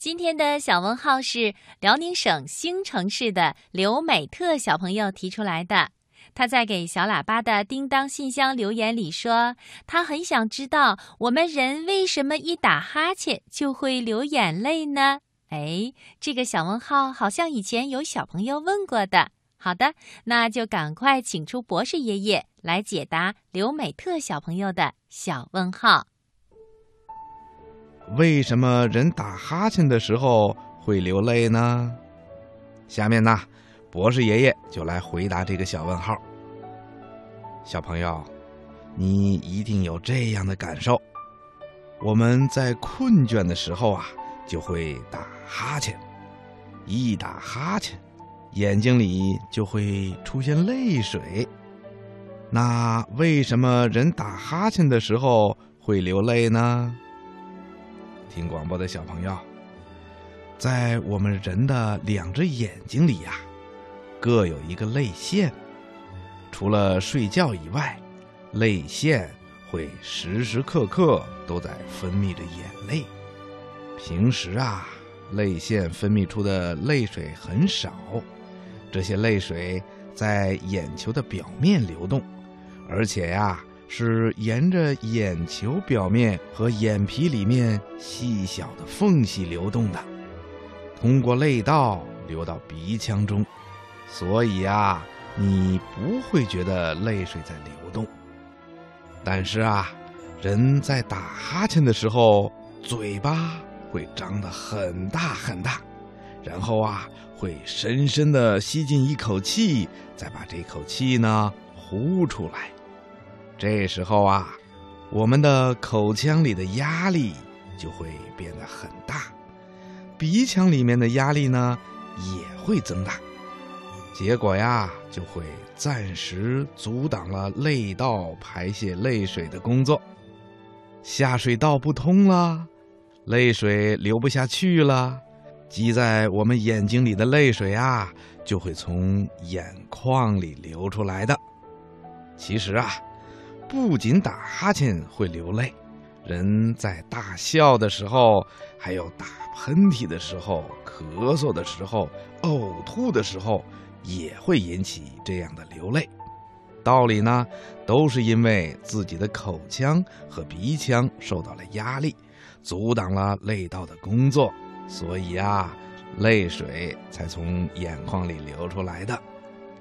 今天的小问号是辽宁省兴城市的刘美特小朋友提出来的。他在给小喇叭的叮当信箱留言里说，他很想知道我们人为什么一打哈欠就会流眼泪呢？哎，这个小问号好像以前有小朋友问过的。好的，那就赶快请出博士爷爷来解答刘美特小朋友的小问号。为什么人打哈欠的时候会流泪呢？下面呢，博士爷爷就来回答这个小问号。小朋友，你一定有这样的感受：我们在困倦的时候啊，就会打哈欠，一打哈欠，眼睛里就会出现泪水。那为什么人打哈欠的时候会流泪呢？听广播的小朋友，在我们人的两只眼睛里呀，各有一个泪腺。除了睡觉以外，泪腺会时时刻刻都在分泌着眼泪。平时啊，泪腺分泌出的泪水很少，这些泪水在眼球的表面流动，而且呀。是沿着眼球表面和眼皮里面细小的缝隙流动的，通过泪道流到鼻腔中，所以啊，你不会觉得泪水在流动。但是啊，人在打哈欠的时候，嘴巴会张得很大很大，然后啊，会深深的吸进一口气，再把这口气呢呼出来。这时候啊，我们的口腔里的压力就会变得很大，鼻腔里面的压力呢也会增大，结果呀就会暂时阻挡了泪道排泄泪水的工作，下水道不通了，泪水流不下去了，积在我们眼睛里的泪水啊就会从眼眶里流出来的。其实啊。不仅打哈欠会流泪，人在大笑的时候，还有打喷嚏的时候、咳嗽的时候、呕吐的时候，也会引起这样的流泪。道理呢，都是因为自己的口腔和鼻腔受到了压力，阻挡了泪道的工作，所以啊，泪水才从眼眶里流出来的。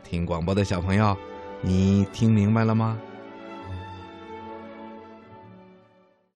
听广播的小朋友，你听明白了吗？